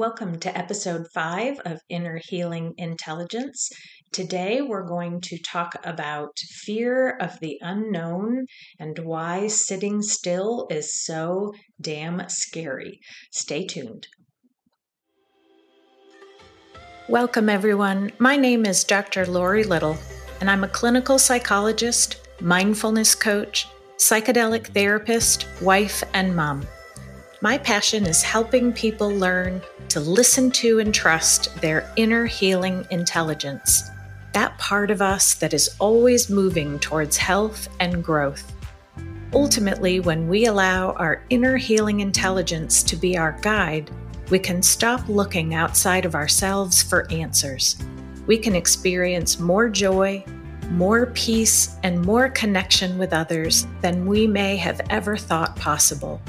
Welcome to episode five of Inner Healing Intelligence. Today we're going to talk about fear of the unknown and why sitting still is so damn scary. Stay tuned. Welcome, everyone. My name is Dr. Laurie Little, and I'm a clinical psychologist, mindfulness coach, psychedelic therapist, wife, and mom. My passion is helping people learn to listen to and trust their inner healing intelligence, that part of us that is always moving towards health and growth. Ultimately, when we allow our inner healing intelligence to be our guide, we can stop looking outside of ourselves for answers. We can experience more joy, more peace, and more connection with others than we may have ever thought possible.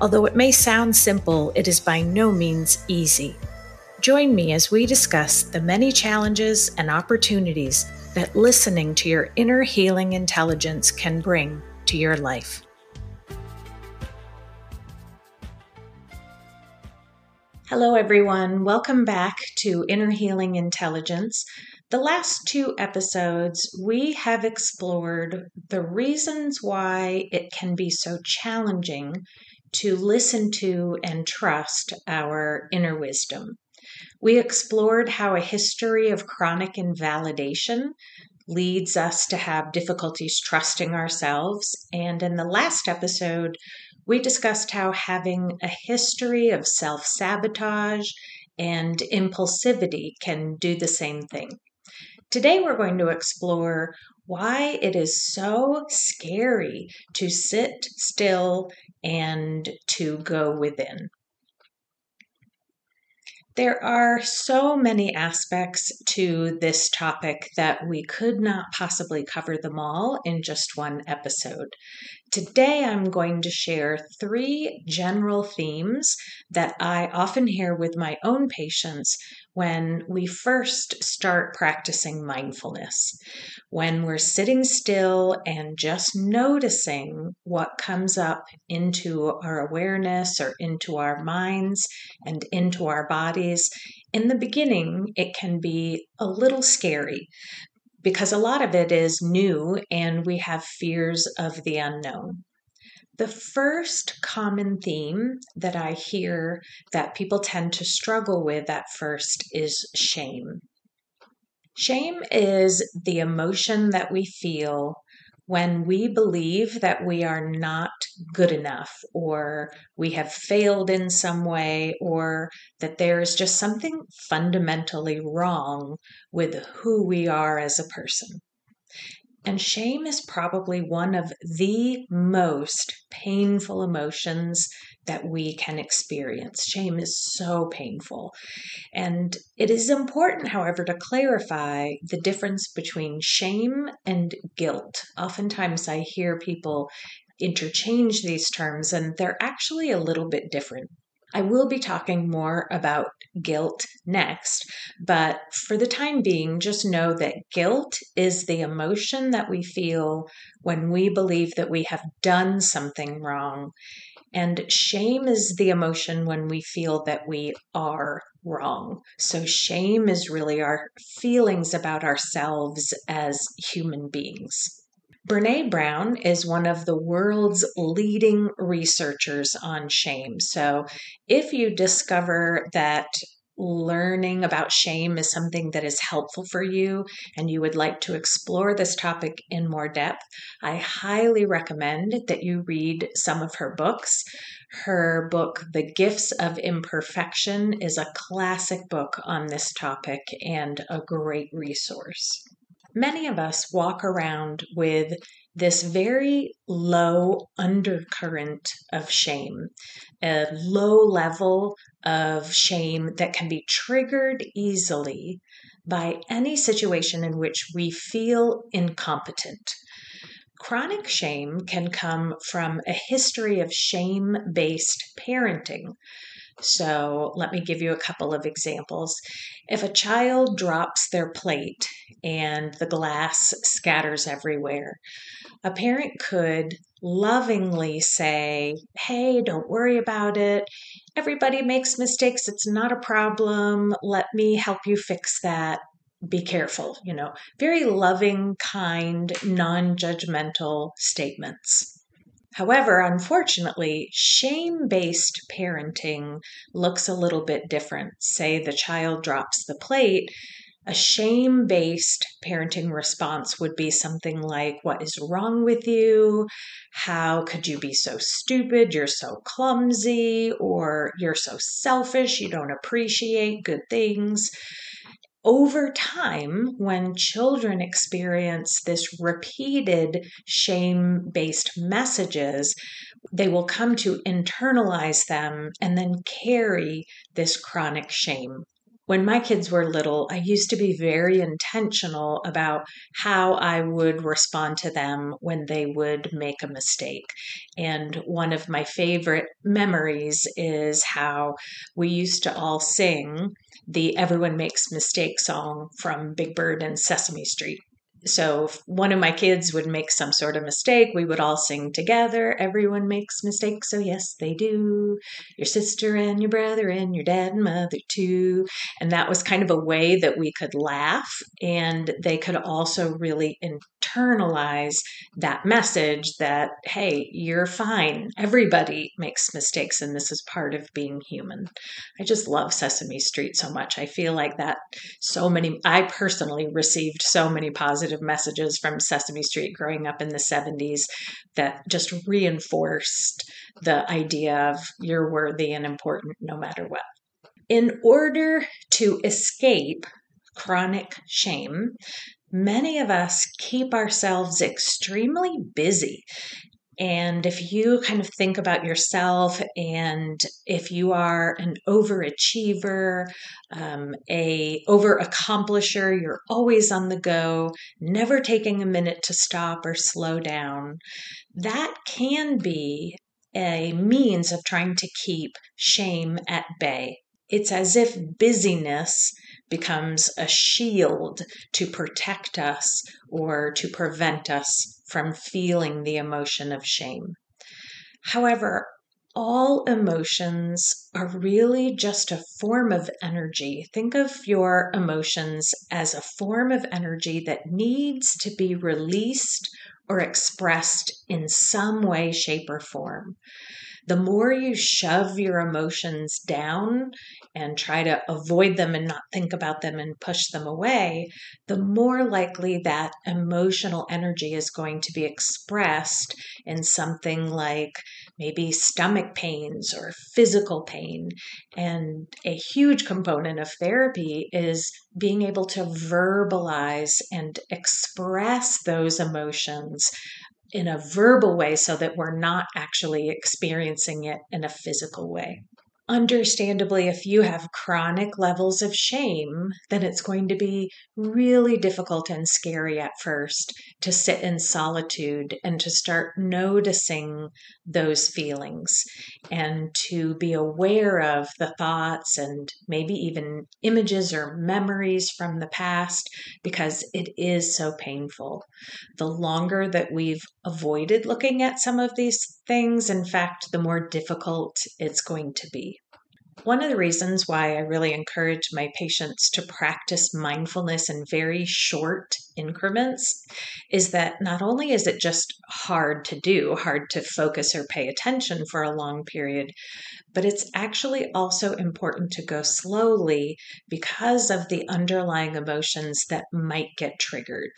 Although it may sound simple, it is by no means easy. Join me as we discuss the many challenges and opportunities that listening to your inner healing intelligence can bring to your life. Hello, everyone. Welcome back to Inner Healing Intelligence. The last two episodes, we have explored the reasons why it can be so challenging to listen to and trust our inner wisdom. We explored how a history of chronic invalidation leads us to have difficulties trusting ourselves. And in the last episode, we discussed how having a history of self sabotage and impulsivity can do the same thing. Today, we're going to explore why it is so scary to sit still and to go within. There are so many aspects to this topic that we could not possibly cover them all in just one episode. Today, I'm going to share three general themes that I often hear with my own patients when we first start practicing mindfulness. When we're sitting still and just noticing what comes up into our awareness or into our minds and into our bodies. In the beginning, it can be a little scary because a lot of it is new and we have fears of the unknown. The first common theme that I hear that people tend to struggle with at first is shame. Shame is the emotion that we feel when we believe that we are not good enough or we have failed in some way or that there is just something fundamentally wrong with who we are as a person. And shame is probably one of the most painful emotions that we can experience. Shame is so painful. And it is important, however, to clarify the difference between shame and guilt. Oftentimes, I hear people interchange these terms, and they're actually a little bit different. I will be talking more about guilt next, but for the time being, just know that guilt is the emotion that we feel when we believe that we have done something wrong. And shame is the emotion when we feel that we are wrong. So, shame is really our feelings about ourselves as human beings. Brene Brown is one of the world's leading researchers on shame. So, if you discover that learning about shame is something that is helpful for you and you would like to explore this topic in more depth, I highly recommend that you read some of her books. Her book, The Gifts of Imperfection, is a classic book on this topic and a great resource many of us walk around with this very low undercurrent of shame, a low level of shame that can be triggered easily by any situation in which we feel incompetent. Chronic shame can come from a history of shame based parenting. So, let me give you a couple of examples. If a child drops their plate and the glass scatters everywhere, a parent could lovingly say, Hey, don't worry about it. everybody makes mistakes. It's not a problem. Let me help you fix that. Be careful, you know, very loving, kind, non judgmental statements. However, unfortunately, shame based parenting looks a little bit different. Say the child drops the plate, a shame based parenting response would be something like, What is wrong with you? How could you be so stupid? You're so clumsy, or you're so selfish, you don't appreciate good things over time, when children experience this repeated shame based messages, they will come to internalize them and then carry this chronic shame. When my kids were little, I used to be very intentional about how I would respond to them when they would make a mistake. And one of my favorite memories is how we used to all sing the Everyone Makes Mistakes song from Big Bird and Sesame Street. So if one of my kids would make some sort of mistake, we would all sing together. Everyone makes mistakes, so yes, they do. Your sister and your brother and your dad and mother too. And that was kind of a way that we could laugh and they could also really internalize that message that, hey, you're fine. Everybody makes mistakes and this is part of being human. I just love Sesame Street so much. I feel like that so many, I personally received so many positive messages from Sesame Street growing up in the 70s that just reinforced the idea of you're worthy and important no matter what. In order to escape chronic shame, many of us keep ourselves extremely busy and if you kind of think about yourself, and if you are an overachiever, um, a over accomplisher, you're always on the go, never taking a minute to stop or slow down, that can be a means of trying to keep shame at bay. It's as if busyness becomes a shield to protect us or to prevent us from feeling the emotion of shame. However, all emotions are really just a form of energy. Think of your emotions as a form of energy that needs to be released or expressed in some way, shape, or form the more you shove your emotions down and try to avoid them and not think about them and push them away, the more likely that emotional energy is going to be expressed in something like maybe stomach pains or physical pain. And a huge component of therapy is being able to verbalize and express those emotions in a verbal way so that we're not actually experiencing it in a physical way. Understandably, if you have chronic levels of shame, then it's going to be really difficult and scary at first to sit in solitude and to start noticing those feelings and to be aware of the thoughts and maybe even images or memories from the past because it is so painful. The longer that we've avoided looking at some of these things, in fact, the more difficult it's going to be. One of the reasons why I really encourage my patients to practice mindfulness in very short increments is that not only is it just hard to do, hard to focus or pay attention for a long period, but it's actually also important to go slowly because of the underlying emotions that might get triggered.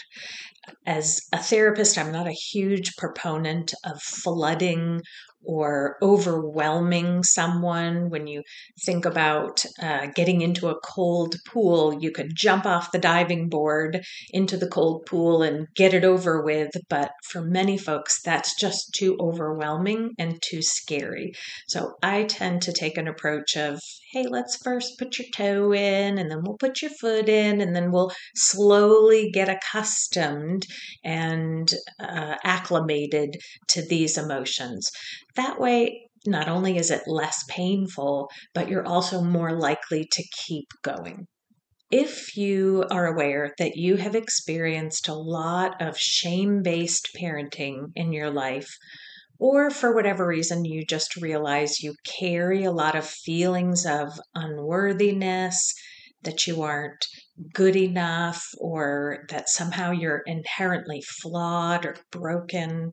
As a therapist, I'm not a huge proponent of flooding or overwhelming someone. When you think about uh, getting into a cold pool, you could jump off the diving board into the cold pool and get it over with. But for many folks, that's just too overwhelming and too scary. So I tend to take an approach of, hey, let's first put your toe in, and then we'll put your foot in, and then we'll slowly get accustomed and uh, acclimated to these emotions. That way, not only is it less painful, but you're also more likely to keep going. If you are aware that you have experienced a lot of shame based parenting in your life, or for whatever reason you just realize you carry a lot of feelings of unworthiness, that you aren't good enough, or that somehow you're inherently flawed or broken,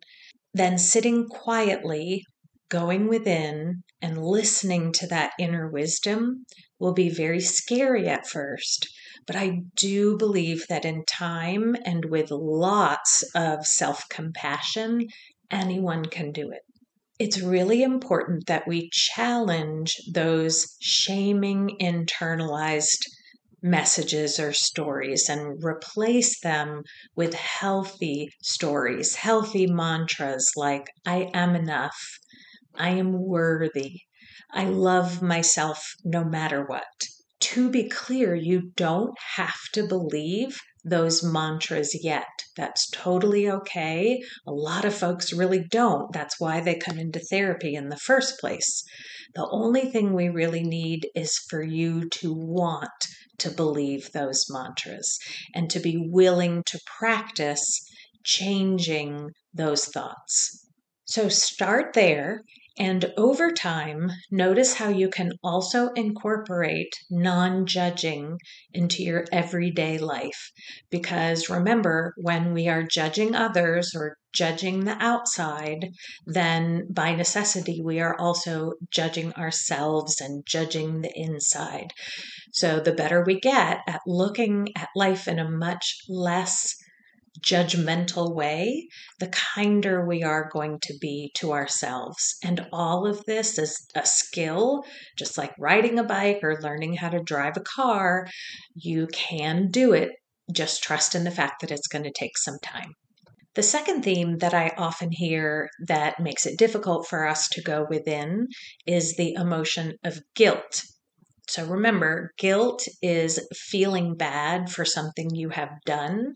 then sitting quietly, going within, and listening to that inner wisdom will be very scary at first. But I do believe that in time and with lots of self compassion, anyone can do it. It's really important that we challenge those shaming internalized messages or stories and replace them with healthy stories, healthy mantras like, I am enough, I am worthy, I love myself no matter what. To be clear, you don't have to believe those mantras yet. That's totally okay. A lot of folks really don't. That's why they come into therapy in the first place. The only thing we really need is for you to want to believe those mantras and to be willing to practice changing those thoughts. So start there and over time, notice how you can also incorporate non judging into your everyday life. Because remember, when we are judging others or judging the outside, then by necessity, we are also judging ourselves and judging the inside. So the better we get at looking at life in a much less judgmental way, the kinder we are going to be to ourselves. And all of this is a skill, just like riding a bike or learning how to drive a car. You can do it. Just trust in the fact that it's going to take some time. The second theme that I often hear that makes it difficult for us to go within is the emotion of guilt. So remember, guilt is feeling bad for something you have done,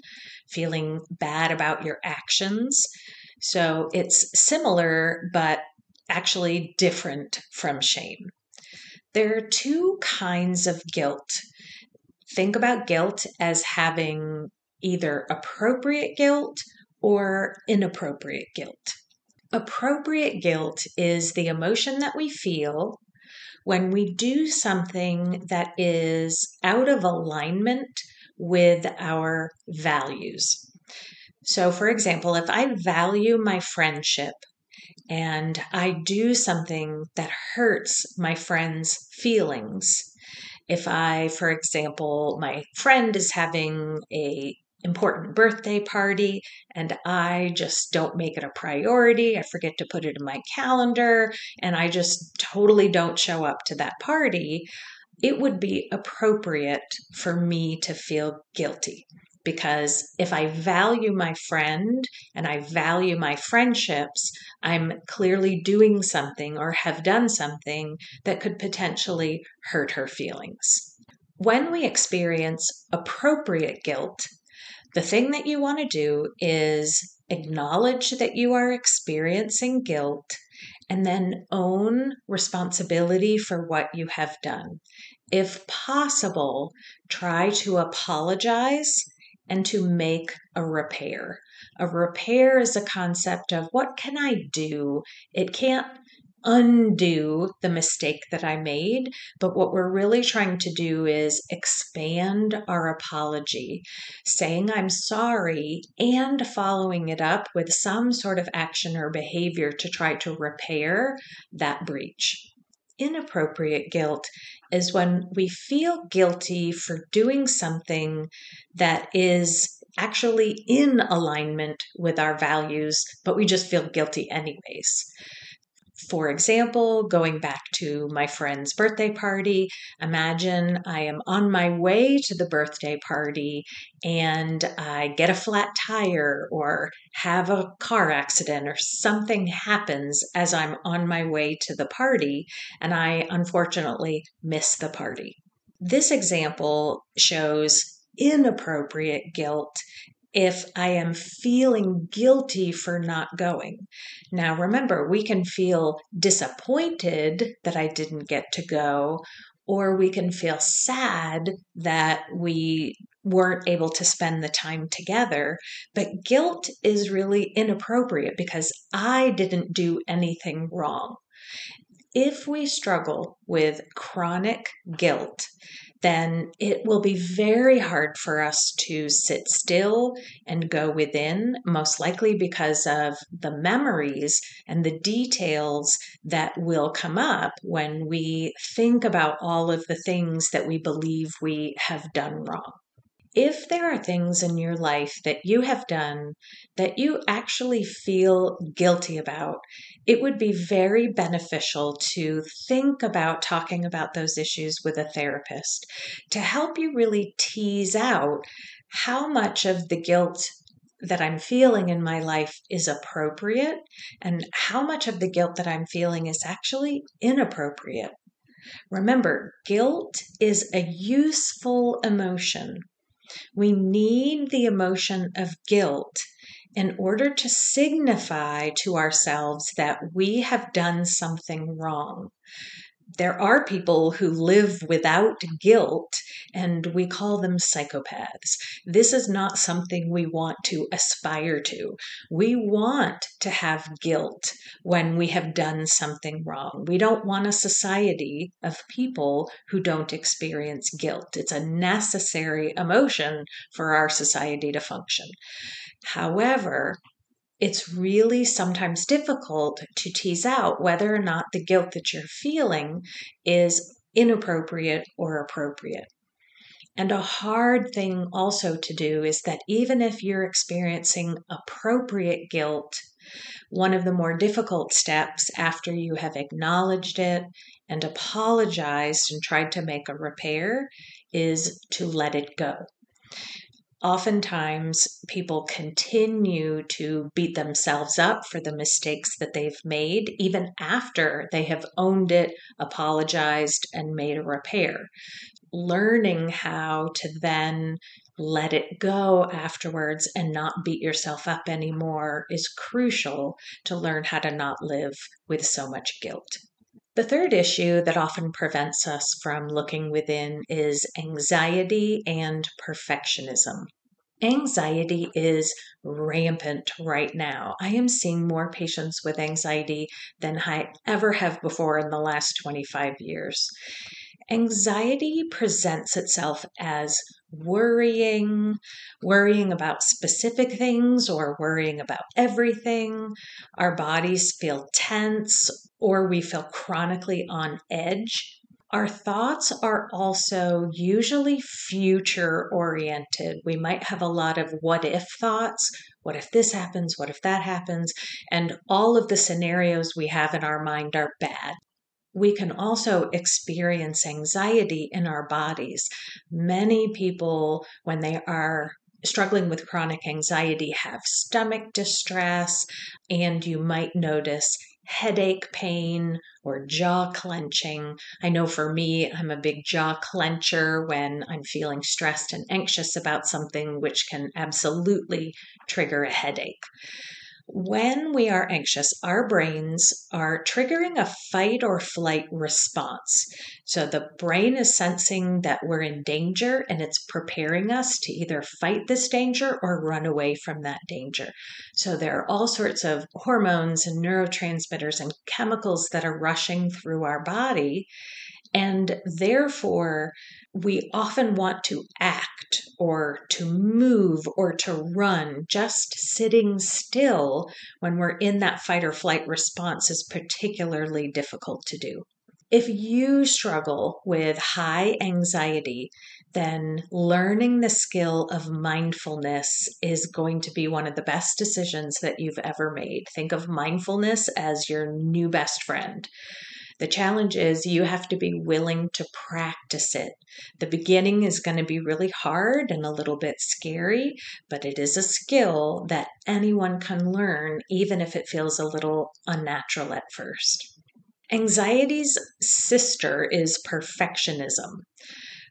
feeling bad about your actions. So it's similar, but actually different from shame. There are two kinds of guilt. Think about guilt as having either appropriate guilt or inappropriate guilt. Appropriate guilt is the emotion that we feel when we do something that is out of alignment with our values. So, for example, if I value my friendship and I do something that hurts my friend's feelings, if I, for example, my friend is having a important birthday party and I just don't make it a priority. I forget to put it in my calendar and I just totally don't show up to that party. It would be appropriate for me to feel guilty because if I value my friend and I value my friendships, I'm clearly doing something or have done something that could potentially hurt her feelings. When we experience appropriate guilt, the thing that you want to do is acknowledge that you are experiencing guilt and then own responsibility for what you have done. If possible, try to apologize and to make a repair. A repair is a concept of what can I do? It can't undo the mistake that I made. But what we're really trying to do is expand our apology, saying I'm sorry and following it up with some sort of action or behavior to try to repair that breach. Inappropriate guilt is when we feel guilty for doing something that is actually in alignment with our values, but we just feel guilty anyways. For example, going back to my friend's birthday party, imagine I am on my way to the birthday party and I get a flat tire or have a car accident or something happens as I'm on my way to the party and I unfortunately miss the party. This example shows inappropriate guilt if I am feeling guilty for not going. Now, remember, we can feel disappointed that I didn't get to go, or we can feel sad that we weren't able to spend the time together. But guilt is really inappropriate because I didn't do anything wrong. If we struggle with chronic guilt, then it will be very hard for us to sit still and go within, most likely because of the memories and the details that will come up when we think about all of the things that we believe we have done wrong if there are things in your life that you have done that you actually feel guilty about, it would be very beneficial to think about talking about those issues with a therapist to help you really tease out how much of the guilt that I'm feeling in my life is appropriate and how much of the guilt that I'm feeling is actually inappropriate. Remember, guilt is a useful emotion we need the emotion of guilt in order to signify to ourselves that we have done something wrong there are people who live without guilt, and we call them psychopaths. This is not something we want to aspire to. We want to have guilt when we have done something wrong. We don't want a society of people who don't experience guilt. It's a necessary emotion for our society to function. However, it's really sometimes difficult to tease out whether or not the guilt that you're feeling is inappropriate or appropriate. And a hard thing also to do is that even if you're experiencing appropriate guilt, one of the more difficult steps after you have acknowledged it and apologized and tried to make a repair is to let it go oftentimes people continue to beat themselves up for the mistakes that they've made, even after they have owned it, apologized, and made a repair. Learning how to then let it go afterwards and not beat yourself up anymore is crucial to learn how to not live with so much guilt. The third issue that often prevents us from looking within is anxiety and perfectionism. Anxiety is rampant right now. I am seeing more patients with anxiety than I ever have before in the last 25 years. Anxiety presents itself as worrying, worrying about specific things or worrying about everything. Our bodies feel tense or we feel chronically on edge. Our thoughts are also usually future oriented. We might have a lot of what if thoughts. What if this happens? What if that happens? And all of the scenarios we have in our mind are bad we can also experience anxiety in our bodies. Many people, when they are struggling with chronic anxiety, have stomach distress, and you might notice headache pain or jaw clenching. I know for me, I'm a big jaw clencher when I'm feeling stressed and anxious about something, which can absolutely trigger a headache. When we are anxious, our brains are triggering a fight or flight response. So the brain is sensing that we're in danger and it's preparing us to either fight this danger or run away from that danger. So there are all sorts of hormones and neurotransmitters and chemicals that are rushing through our body. And therefore, we often want to act or to move or to run. Just sitting still when we're in that fight or flight response is particularly difficult to do. If you struggle with high anxiety, then learning the skill of mindfulness is going to be one of the best decisions that you've ever made. Think of mindfulness as your new best friend. The challenge is you have to be willing to practice it. The beginning is going to be really hard and a little bit scary, but it is a skill that anyone can learn, even if it feels a little unnatural at first. Anxiety's sister is perfectionism.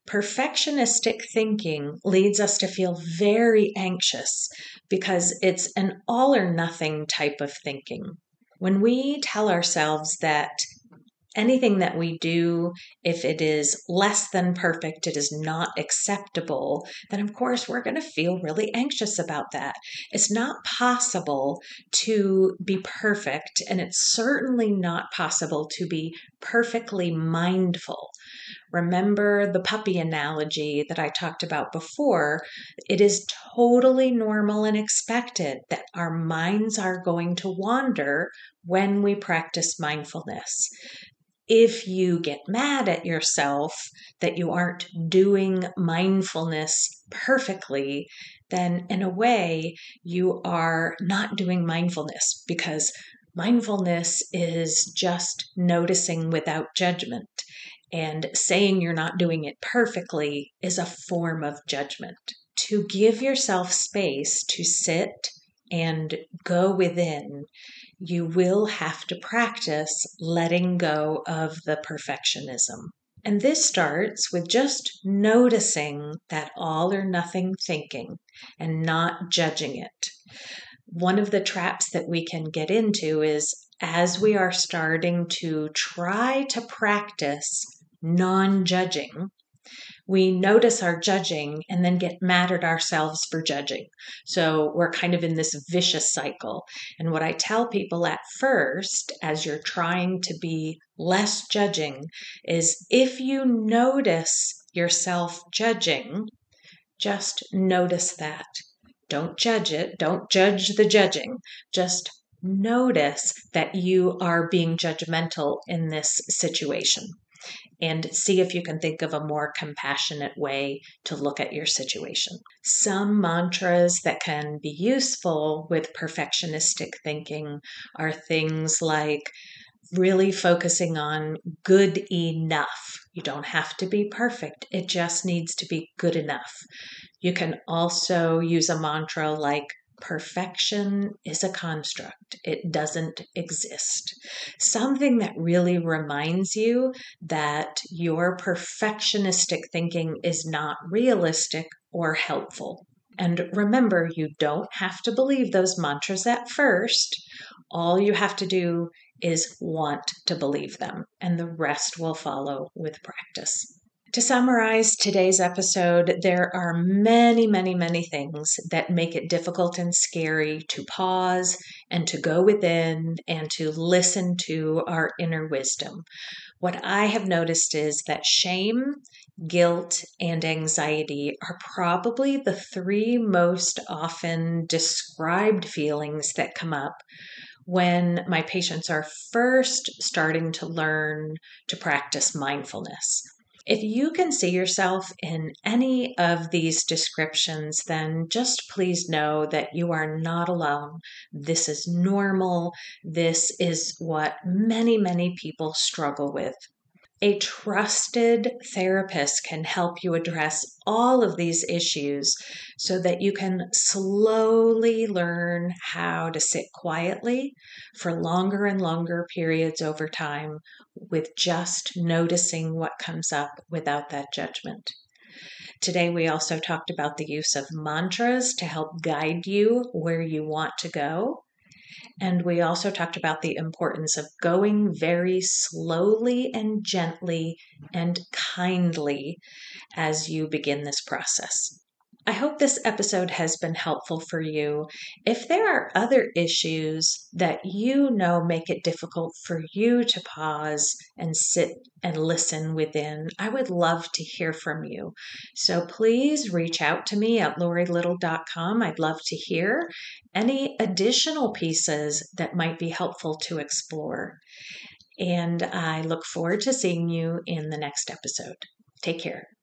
Perfectionistic thinking leads us to feel very anxious because it's an all or nothing type of thinking. When we tell ourselves that anything that we do, if it is less than perfect, it is not acceptable, then of course we're going to feel really anxious about that. It's not possible to be perfect, and it's certainly not possible to be perfectly mindful. Remember the puppy analogy that I talked about before. It is totally normal and expected that our minds are going to wander when we practice mindfulness if you get mad at yourself that you aren't doing mindfulness perfectly, then in a way you are not doing mindfulness because mindfulness is just noticing without judgment. And saying you're not doing it perfectly is a form of judgment. To give yourself space to sit and go within you will have to practice letting go of the perfectionism. And this starts with just noticing that all or nothing thinking and not judging it. One of the traps that we can get into is as we are starting to try to practice non judging, we notice our judging and then get mad at ourselves for judging. So we're kind of in this vicious cycle. And what I tell people at first, as you're trying to be less judging, is if you notice yourself judging, just notice that. Don't judge it. Don't judge the judging. Just notice that you are being judgmental in this situation and see if you can think of a more compassionate way to look at your situation. Some mantras that can be useful with perfectionistic thinking are things like really focusing on good enough. You don't have to be perfect, it just needs to be good enough. You can also use a mantra like perfection is a construct, it doesn't exist. Something that really reminds you that your perfectionistic thinking is not realistic or helpful. And remember, you don't have to believe those mantras at first. All you have to do is want to believe them, and the rest will follow with practice. To summarize today's episode, there are many, many, many things that make it difficult and scary to pause and to go within and to listen to our inner wisdom. What I have noticed is that shame, guilt, and anxiety are probably the three most often described feelings that come up when my patients are first starting to learn to practice mindfulness. If you can see yourself in any of these descriptions, then just please know that you are not alone. This is normal. This is what many, many people struggle with. A trusted therapist can help you address all of these issues so that you can slowly learn how to sit quietly for longer and longer periods over time with just noticing what comes up without that judgment. Today, we also talked about the use of mantras to help guide you where you want to go. And we also talked about the importance of going very slowly and gently and kindly as you begin this process. I hope this episode has been helpful for you. If there are other issues that you know make it difficult for you to pause and sit and listen within, I would love to hear from you. So please reach out to me at laurielittle.com. I'd love to hear any additional pieces that might be helpful to explore. And I look forward to seeing you in the next episode. Take care.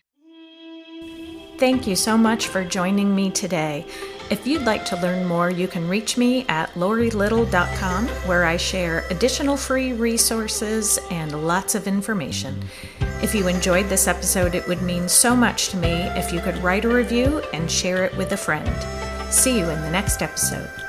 Thank you so much for joining me today. If you'd like to learn more, you can reach me at laurielittle.com, where I share additional free resources and lots of information. If you enjoyed this episode, it would mean so much to me if you could write a review and share it with a friend. See you in the next episode.